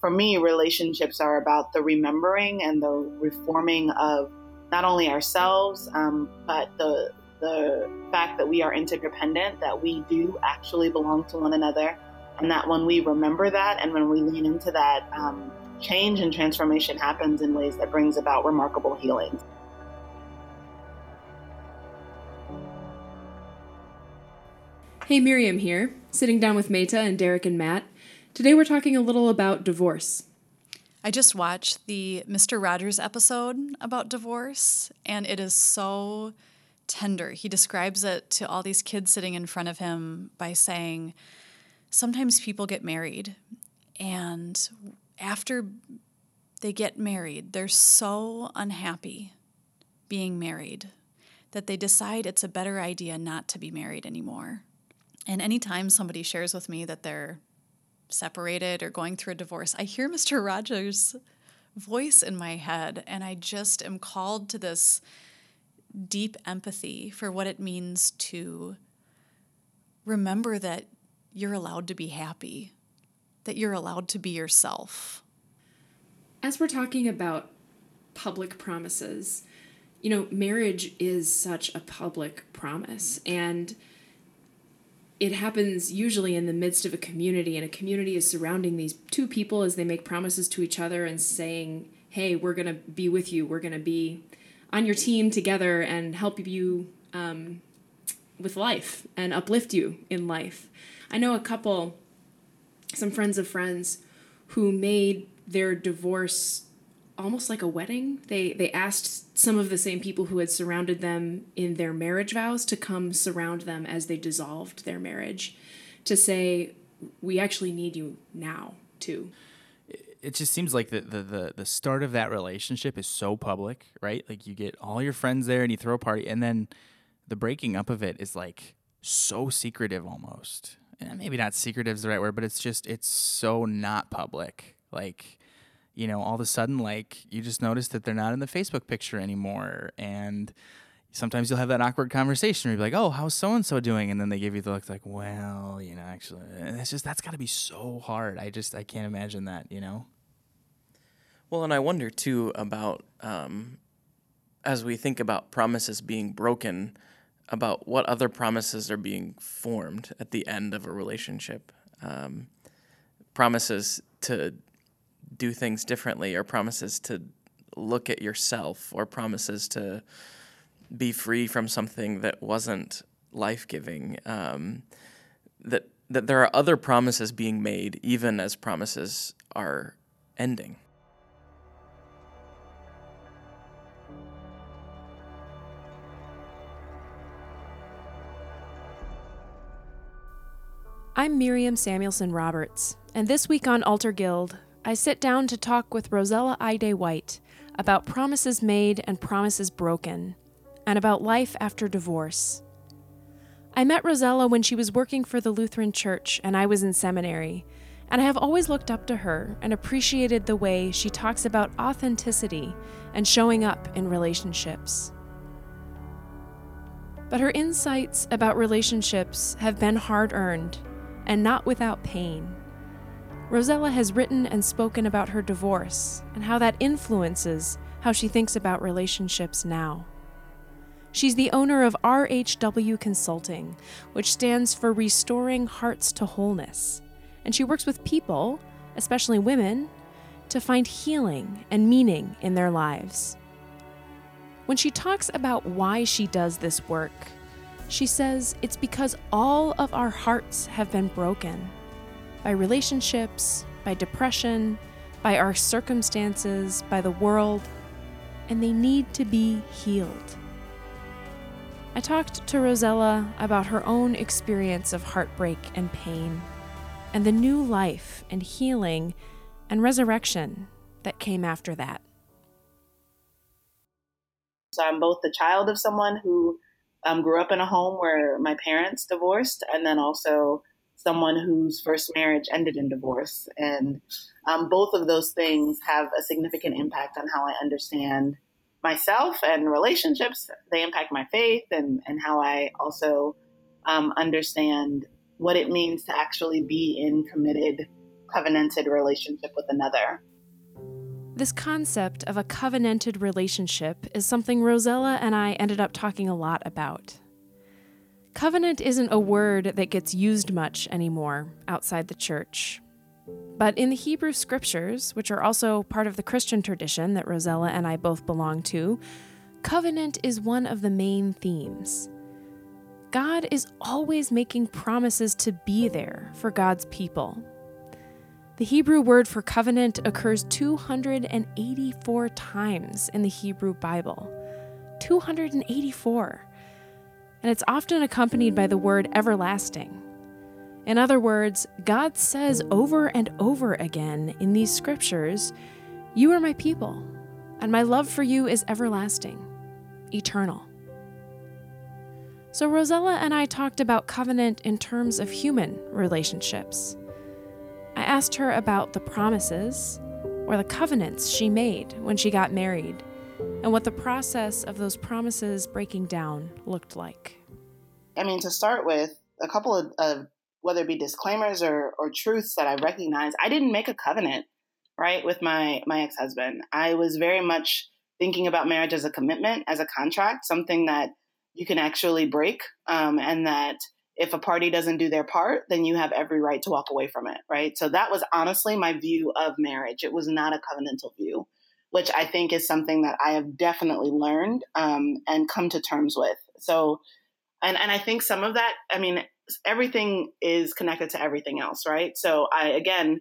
for me, relationships are about the remembering and the reforming of not only ourselves, um, but the the fact that we are interdependent, that we do actually belong to one another, and that when we remember that and when we lean into that, um, change and transformation happens in ways that brings about remarkable healing. Hey, Miriam here, sitting down with Meta and Derek and Matt. Today we're talking a little about divorce. I just watched the Mr. Rogers episode about divorce, and it is so tender. He describes it to all these kids sitting in front of him by saying, Sometimes people get married, and after they get married, they're so unhappy being married that they decide it's a better idea not to be married anymore. And anytime somebody shares with me that they're separated or going through a divorce, I hear Mr. Rogers' voice in my head, and I just am called to this deep empathy for what it means to remember that you're allowed to be happy, that you're allowed to be yourself. As we're talking about public promises, you know, marriage is such a public promise, and it happens usually in the midst of a community, and a community is surrounding these two people as they make promises to each other and saying, Hey, we're going to be with you, we're going to be on your team together and help you um, with life and uplift you in life. I know a couple, some friends of friends, who made their divorce almost like a wedding. They they asked some of the same people who had surrounded them in their marriage vows to come surround them as they dissolved their marriage to say we actually need you now too it just seems like the, the, the the start of that relationship is so public, right? Like you get all your friends there and you throw a party, and then the breaking up of it is like so secretive almost. And maybe not secretive is the right word, but it's just it's so not public. Like, you know, all of a sudden, like you just notice that they're not in the Facebook picture anymore, and sometimes you'll have that awkward conversation where you're like, "Oh, how's so and so doing?" And then they give you the look like, "Well, you know, actually," and it's just that's got to be so hard. I just I can't imagine that, you know. Well, and I wonder too about um, as we think about promises being broken, about what other promises are being formed at the end of a relationship. Um, promises to do things differently, or promises to look at yourself, or promises to be free from something that wasn't life giving. Um, that that there are other promises being made, even as promises are ending. I'm Miriam Samuelson Roberts, and this week on Alter Guild, I sit down to talk with Rozella Haydée White about promises made and promises broken, and about life after divorce. I met Rozella when she was working for the Lutheran Church and I was in seminary, and I have always looked up to her and appreciated the way she talks about authenticity and showing up in relationships. But her insights about relationships have been hard earned and not without pain. Rozella has written and spoken about her divorce and how that influences how she thinks about relationships now. She's the owner of RHW Consulting, which stands for Restoring Hearts to Wholeness, and she works with people, especially women, to find healing and meaning in their lives. When she talks about why she does this work, she says it's because all of our hearts have been broken by relationships, by depression, by our circumstances, by the world, and they need to be healed. I talked to Rozella about her own experience of heartbreak and pain, and the new life and healing and resurrection that came after that. So I'm both the child of someone who um, grew up in a home where my parents divorced, and then also someone whose first marriage ended in divorce. And um, both of those things have a significant impact on how I understand myself and relationships. They impact my faith and, and how I also um, understand what it means to actually be in committed covenanted relationship with another. This concept of a covenanted relationship is something Rozella and I ended up talking a lot about. Covenant isn't a word that gets used much anymore outside the church. But in the Hebrew scriptures, which are also part of the Christian tradition that Rozella and I both belong to, covenant is one of the main themes. God is always making promises to be there for God's people. The Hebrew word for covenant occurs 284 times in the Hebrew Bible. 284. And it's often accompanied by the word everlasting. In other words, God says over and over again in these scriptures, You are my people, and my love for you is everlasting, eternal. So, Rozella and I talked about covenant in terms of human relationships. I asked her about the promises or the covenants she made when she got married and what the process of those promises breaking down looked like. I mean, to start with, a couple of, of whether it be disclaimers or, or truths that I recognize, I didn't make a covenant, right, with my, my ex husband. I was very much thinking about marriage as a commitment, as a contract, something that you can actually break, um, and that if a party doesn't do their part, then you have every right to walk away from it, right? So that was honestly my view of marriage. It was not a covenantal view, which I think is something that I have definitely learned um, and come to terms with. So, and and I think some of that, I mean, everything is connected to everything else, right? So I again,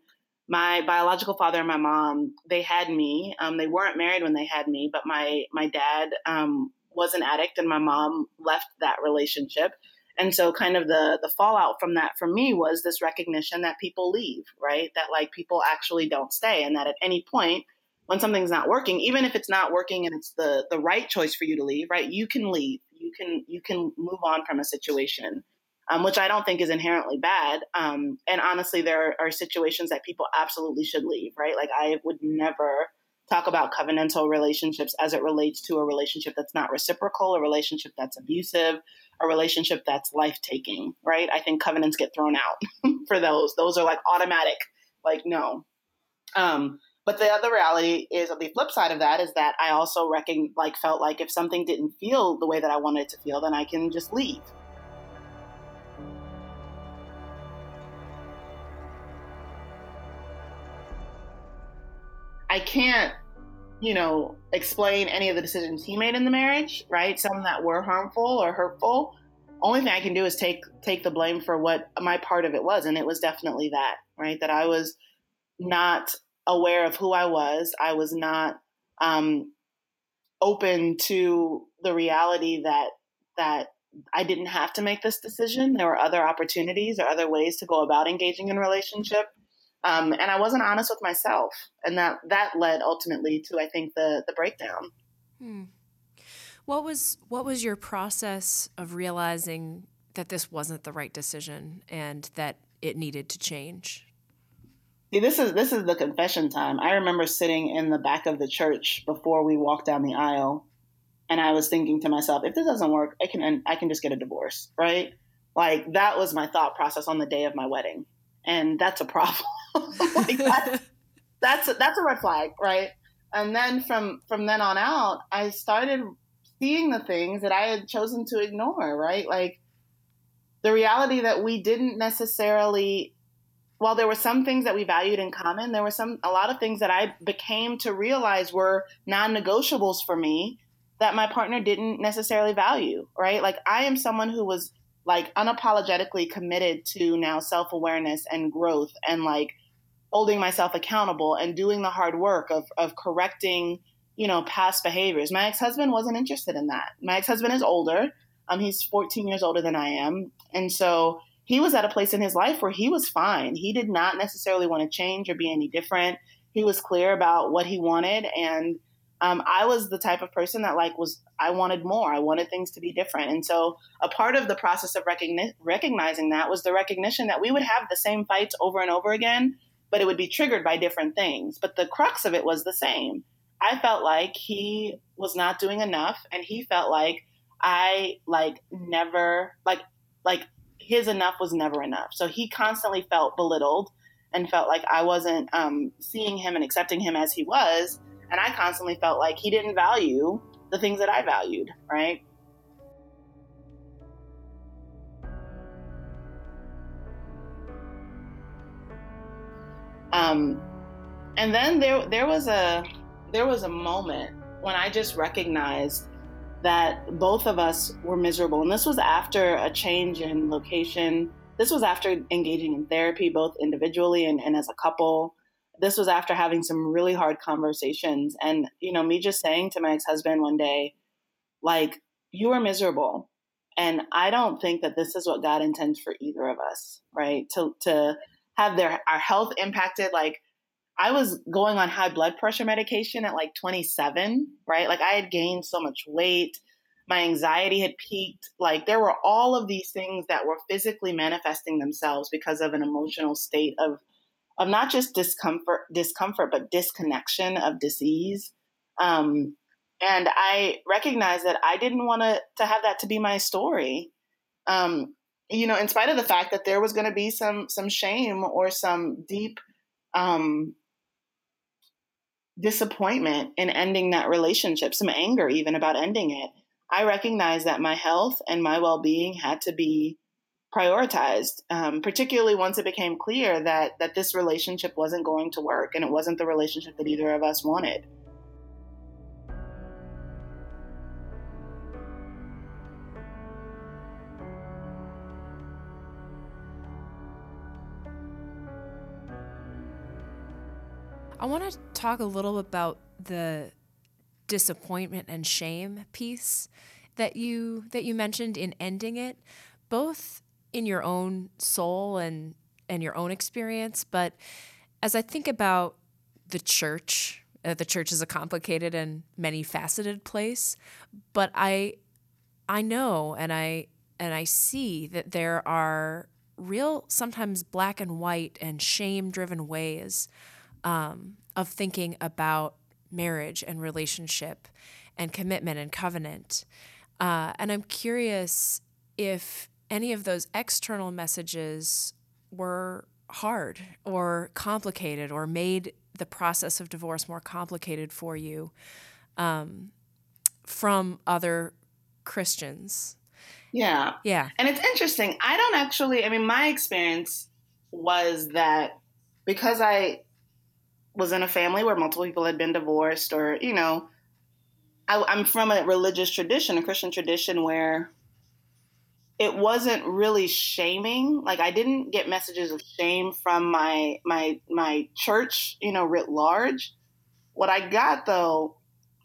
my biological father and my mom, they had me. Um, they weren't married when they had me, but my my dad um, was an addict, and my mom left that relationship. And so, kind of the the fallout from that for me was this recognition that people leave, right? That like people actually don't stay, and that at any point when something's not working, even if it's not working and it's the the right choice for you to leave, right? You can leave. You can you can move on from a situation um, which I don't think is inherently bad. Um, and honestly, there are situations that people absolutely should leave, right? Like I would never talk about covenantal relationships as it relates to a relationship that's not reciprocal, a relationship that's abusive, a relationship that's life taking, right? I think covenants get thrown out for those. Those are like automatic, like no. Um, but the other reality is, on the flip side of that, is that I also reckon, like, felt like if something didn't feel the way that I wanted it to feel, then I can just leave, I can't, you know, explain any of the decisions he made in the marriage, right? Some that were harmful or hurtful. Only thing I can do is take take the blame for what my part of it was, and it was definitely that, right? That I was not aware of who I was. I was not um, open to the reality that that I didn't have to make this decision. There were other opportunities or other ways to go about engaging in a relationship. Um, and I wasn't honest with myself, and that that led ultimately to I think the the breakdown. Hmm. What was what was your process of realizing that this wasn't the right decision and that it needed to change? See, this is this is the confession time. I remember sitting in the back of the church before we walked down the aisle, and I was thinking to myself, if this doesn't work, I can I can just get a divorce, right? Like that was my thought process on the day of my wedding, and that's a problem. like that's, that's a, that's a red flag, right? And then from from then on out, I started seeing the things that I had chosen to ignore, right? Like the reality that we didn't necessarily while there were some things that we valued in common, there were some a lot of things that I became to realize were non-negotiables for me that my partner didn't necessarily value, right? Like I am someone who was like unapologetically committed to now self-awareness and growth and like holding myself accountable and doing the hard work of, of correcting, you know, past behaviors. My ex-husband wasn't interested in that. My ex-husband is older. Um, he's 14 years older than I am. And so he was at a place in his life where he was fine. He did not necessarily want to change or be any different. He was clear about what he wanted. And um, I was the type of person that like was, I wanted more. I wanted things to be different. And so a part of the process of recogni- recognizing that was the recognition that we would have the same fights over and over again but it would be triggered by different things. But the crux of it was the same. I felt like he was not doing enough and he felt like I like never like like his enough was never enough. So he constantly felt belittled and felt like I wasn't um, seeing him and accepting him as he was. And I constantly felt like he didn't value the things that I valued, right? Um, and then there there was a there was a moment when I just recognized that both of us were miserable, and this was after a change in location. This was after engaging in therapy, both individually and, and as a couple. This was after having some really hard conversations, and you know, me just saying to my ex husband one day, like, "You are miserable." And I don't think that this is what God intends for either of us, right? To to have their our health impacted. Like I was going on high blood pressure medication at like 27, right? Like I had gained so much weight. My anxiety had peaked. Like there were all of these things that were physically manifesting themselves because of an emotional state of of not just discomfort discomfort but disconnection of disease. Um, and I recognized that I didn't want to to have that to be my story. Um, you know, in spite of the fact that there was going to be some some shame or some deep um, disappointment in ending that relationship, some anger even about ending it, I recognized that my health and my well being had to be prioritized. Um, particularly once it became clear that that this relationship wasn't going to work and it wasn't the relationship that either of us wanted. Want to talk a little about the disappointment and shame piece that you that you mentioned in ending it, both in your own soul and and your own experience, but as I think about the church, uh, the church is a complicated and many faceted place, but I I know and I and I see that there are real sometimes black and white and shame driven ways um, of thinking about marriage and relationship and commitment and covenant. Uh, and I'm curious if any of those external messages were hard or complicated or made the process of divorce more complicated for you um, from other Christians. Yeah. Yeah. And it's interesting. I don't actually, I mean, my experience was that because I was in a family where multiple people had been divorced, or, you know, I, I'm from a religious tradition, a Christian tradition where it wasn't really shaming. Like I didn't get messages of shame from my my my church, you know, writ large. What I got though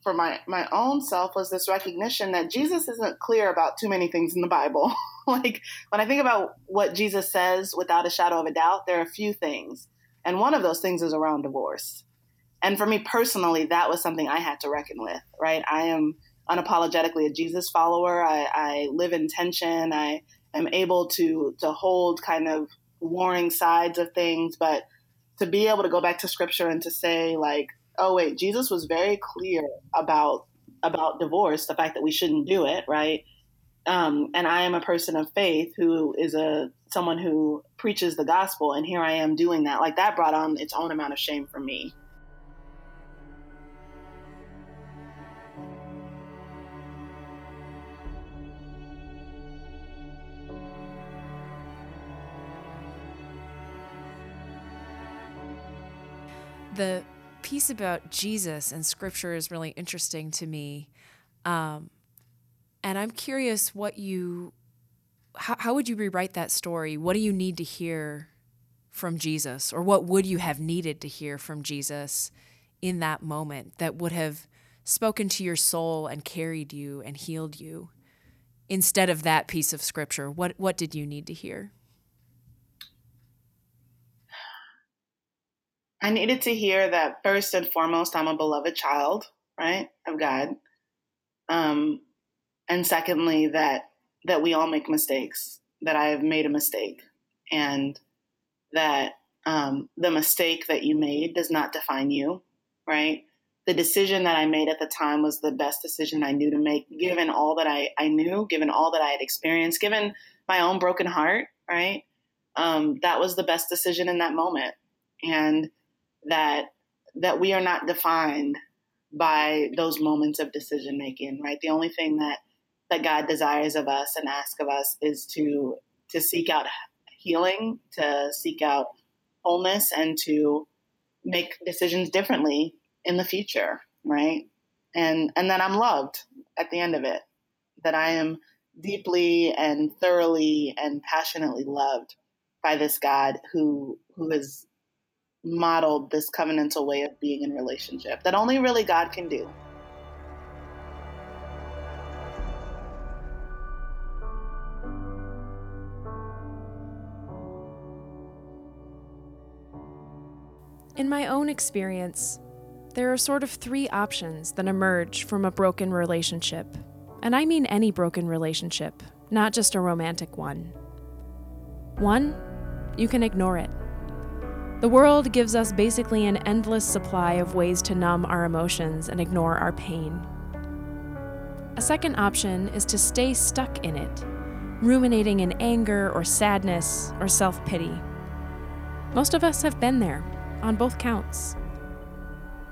for my my own self was this recognition that Jesus isn't clear about too many things in the Bible. like when I think about what Jesus says without a shadow of a doubt, there are a few things. And one of those things is around divorce. And for me personally, that was something I had to reckon with, right? I am unapologetically a Jesus follower. I, I live in tension. I am able to to hold kind of warring sides of things, but to be able to go back to scripture and to say like, oh wait, Jesus was very clear about about divorce, the fact that we shouldn't do it, right? Um, and I am a person of faith who is a someone who preaches the gospel, and here I am doing that. Like that brought on its own amount of shame for me. the piece about Jesus and scripture is really interesting to me. Um, and I'm curious what you, how, how would you rewrite that story? What do you need to hear from Jesus? Or what would you have needed to hear from Jesus in that moment that would have spoken to your soul and carried you and healed you? Instead of that piece of scripture, what, what did you need to hear? I needed to hear that first and foremost, I'm a beloved child, right, of God. Um, and secondly, that that we all make mistakes. That I have made a mistake, and that um, the mistake that you made does not define you, right? The decision that I made at the time was the best decision I knew to make, given all that I, I knew, given all that I had experienced, given my own broken heart, right? Um, that was the best decision in that moment and that that we are not defined by those moments of decision making, right? The only thing that that God desires of us and asks of us is to to seek out healing, to seek out wholeness, and to make decisions differently in the future, right? And and that I'm loved at the end of it, that I am deeply and thoroughly and passionately loved by this God who who has modeled this covenantal way of being in relationship that only really God can do. In my own experience, there are sort of three options that emerge from a broken relationship. And I mean any broken relationship, not just a romantic one. One, you can ignore it. The world gives us basically an endless supply of ways to numb our emotions and ignore our pain. A second option is to stay stuck in it, ruminating in anger or sadness or self pity. Most of us have been there, on both counts.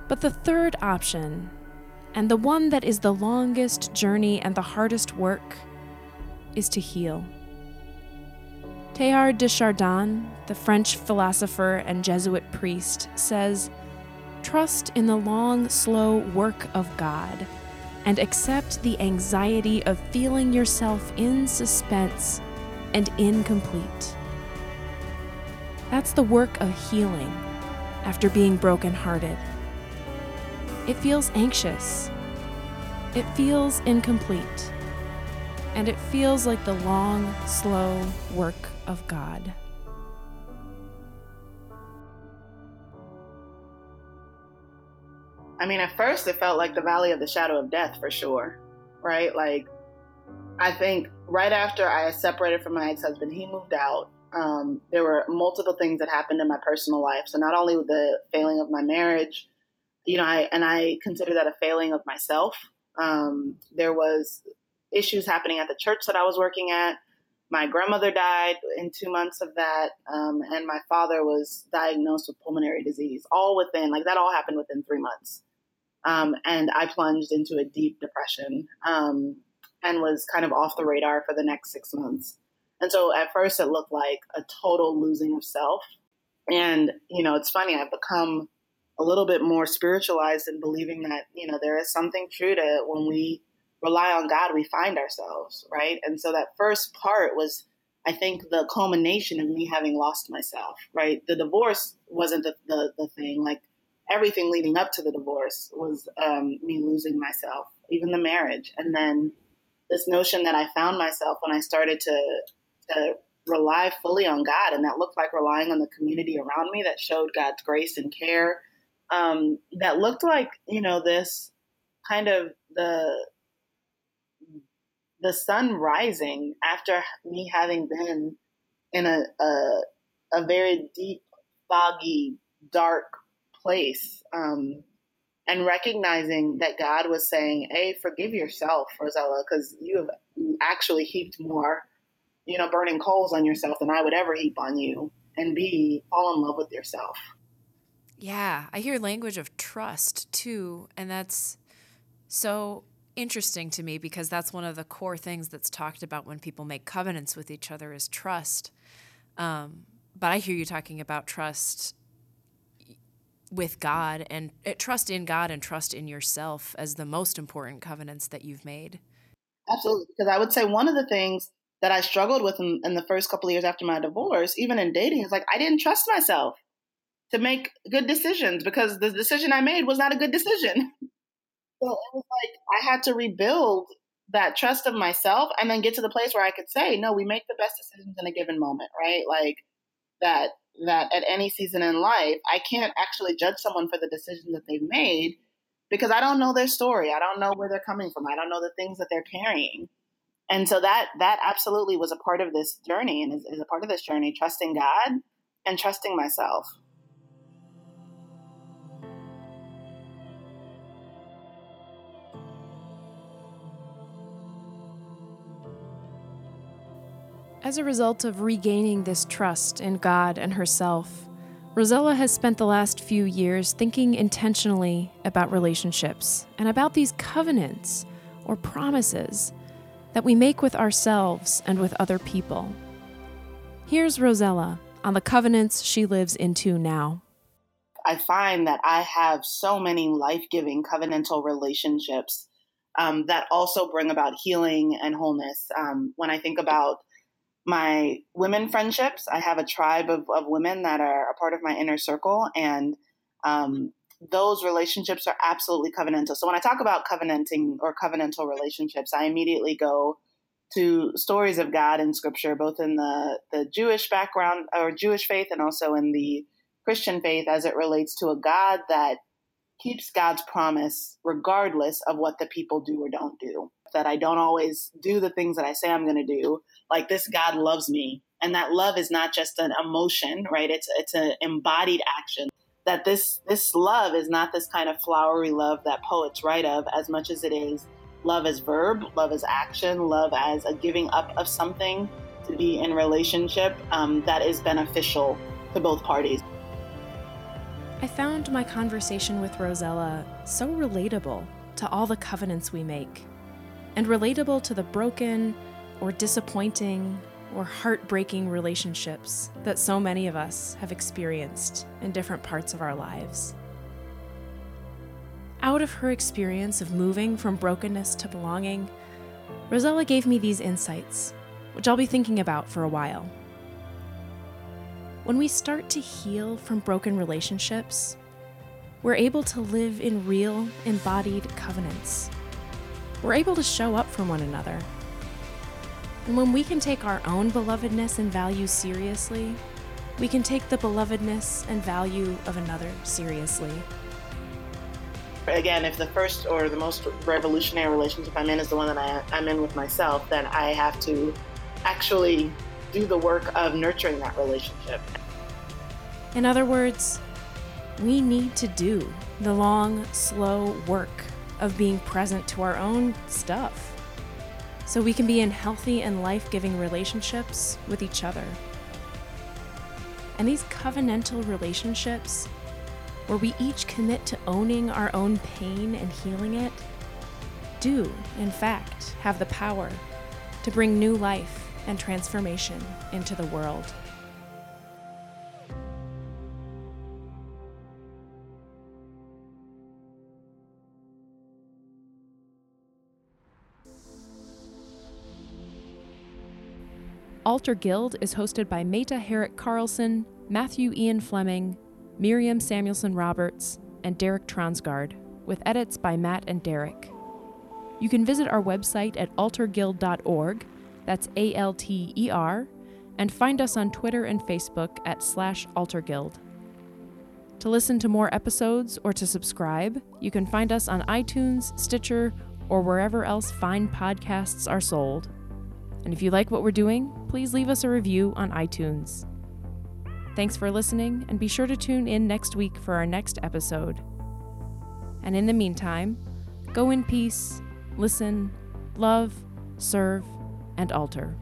But the third option, and the one that is the longest journey and the hardest work, is to heal. Teilhard de Chardin, the French philosopher and Jesuit priest, says Trust in the long, slow work of God and accept the anxiety of feeling yourself in suspense and incomplete. That's the work of healing after being brokenhearted. It feels anxious. It feels incomplete. And it feels like the long, slow work of God. I mean, at first it felt like the valley of the shadow of death for sure, right? Like, I think right after I separated from my ex husband, he moved out. Um, there were multiple things that happened in my personal life. So, not only the failing of my marriage, you know, I, and I consider that a failing of myself. Um, there was issues happening at the church that I was working at. My grandmother died in two months of that, um, and my father was diagnosed with pulmonary disease. All within, like that, all happened within three months. Um, and I plunged into a deep depression um, and was kind of off the radar for the next six months. And so at first, it looked like a total losing of self. And you know, it's funny. I've become a little bit more spiritualized in believing that you know there is something true to when we rely on God, we find ourselves, right? And so that first part was, I think, the culmination of me having lost myself, right? The divorce wasn't the, the, the thing. Like everything leading up to the divorce was um, me losing myself, even the marriage. And then this notion that I found myself when I started to, to rely fully on God, and that looked like relying on the community around me that showed God's grace and care. Um, that looked like, you know, this kind of the the sun rising after me having been in a, a, a very deep, foggy, dark place. Um, and recognizing that God was saying, "Hey, forgive yourself, Rozella, because you have actually heaped more, you know, burning coals on yourself than I would ever heap on you." And be fall in love with yourself. Yeah, I hear language of trust too, and that's so interesting to me because that's one of the core things that's talked about when people make covenants with each other is trust. Um, but I hear you talking about trust with God and uh, trust in God and trust in yourself as the most important covenants that you've made. Absolutely, because I would say one of the things that I struggled with in, in the first couple of years after my divorce, even in dating, is like I didn't trust myself to make good decisions because the decision I made was not a good decision. So it was like I had to rebuild that trust of myself and then get to the place where I could say, no, we make the best decisions in a given moment, right? Like that that at any season in life, I can't actually judge someone for the decision that they've made because I don't know their story. I don't know where they're coming from. I don't know the things that they're carrying. And so that that absolutely was a part of this journey and is, is a part of this journey, trusting God and trusting myself. As a result of regaining this trust in God and herself, Rozella has spent the last few years thinking intentionally about relationships and about these covenants or promises that we make with ourselves and with other people. Here's Rozella on the covenants she lives into now. I find that I have so many life giving covenantal relationships um, that also bring about healing and wholeness. Um, when I think about my women friendships. I have a tribe of, of women that are a part of my inner circle, and um, those relationships are absolutely covenantal. So when I talk about covenanting or covenantal relationships, I immediately go to stories of God in Scripture, both in the the Jewish background or Jewish faith, and also in the Christian faith, as it relates to a God that keeps God's promise regardless of what the people do or don't do. That I don't always do the things that I say I'm going to do. Like this God loves me. And that love is not just an emotion, right? It's it's an embodied action. That this this love is not this kind of flowery love that poets write of as much as it is love as verb, love as action, love as a giving up of something to be in relationship um, that is beneficial to both parties. I found my conversation with Rozella so relatable to all the covenants we make, and relatable to the broken or disappointing or heartbreaking relationships that so many of us have experienced in different parts of our lives. Out of her experience of moving from brokenness to belonging, Rozella gave me these insights, which I'll be thinking about for a while. When we start to heal from broken relationships, we're able to live in real, embodied covenants. We're able to show up for one another. And when we can take our own belovedness and value seriously, we can take the belovedness and value of another seriously. Again, if the first or the most revolutionary relationship I'm in is the one that I, I'm in with myself, then I have to actually do the work of nurturing that relationship. In other words, we need to do the long, slow work of being present to our own stuff so we can be in healthy and life giving relationships with each other. And these covenantal relationships, where we each commit to owning our own pain and healing it, do, in fact, have the power to bring new life and transformation into the world. Alter Guild is hosted by Meta Herrick Carlson, Matthew Ian Fleming, Miriam Samuelson Roberts, and Derek Transgard, with edits by Matt and Derek. You can visit our website at alterguild.org that's A L T E R, and find us on Twitter and Facebook at slash alterguild. To listen to more episodes or to subscribe, you can find us on iTunes, Stitcher, or wherever else fine podcasts are sold. And if you like what we're doing, please leave us a review on iTunes. Thanks for listening, and be sure to tune in next week for our next episode. And in the meantime, go in peace, listen, love, serve, and alter.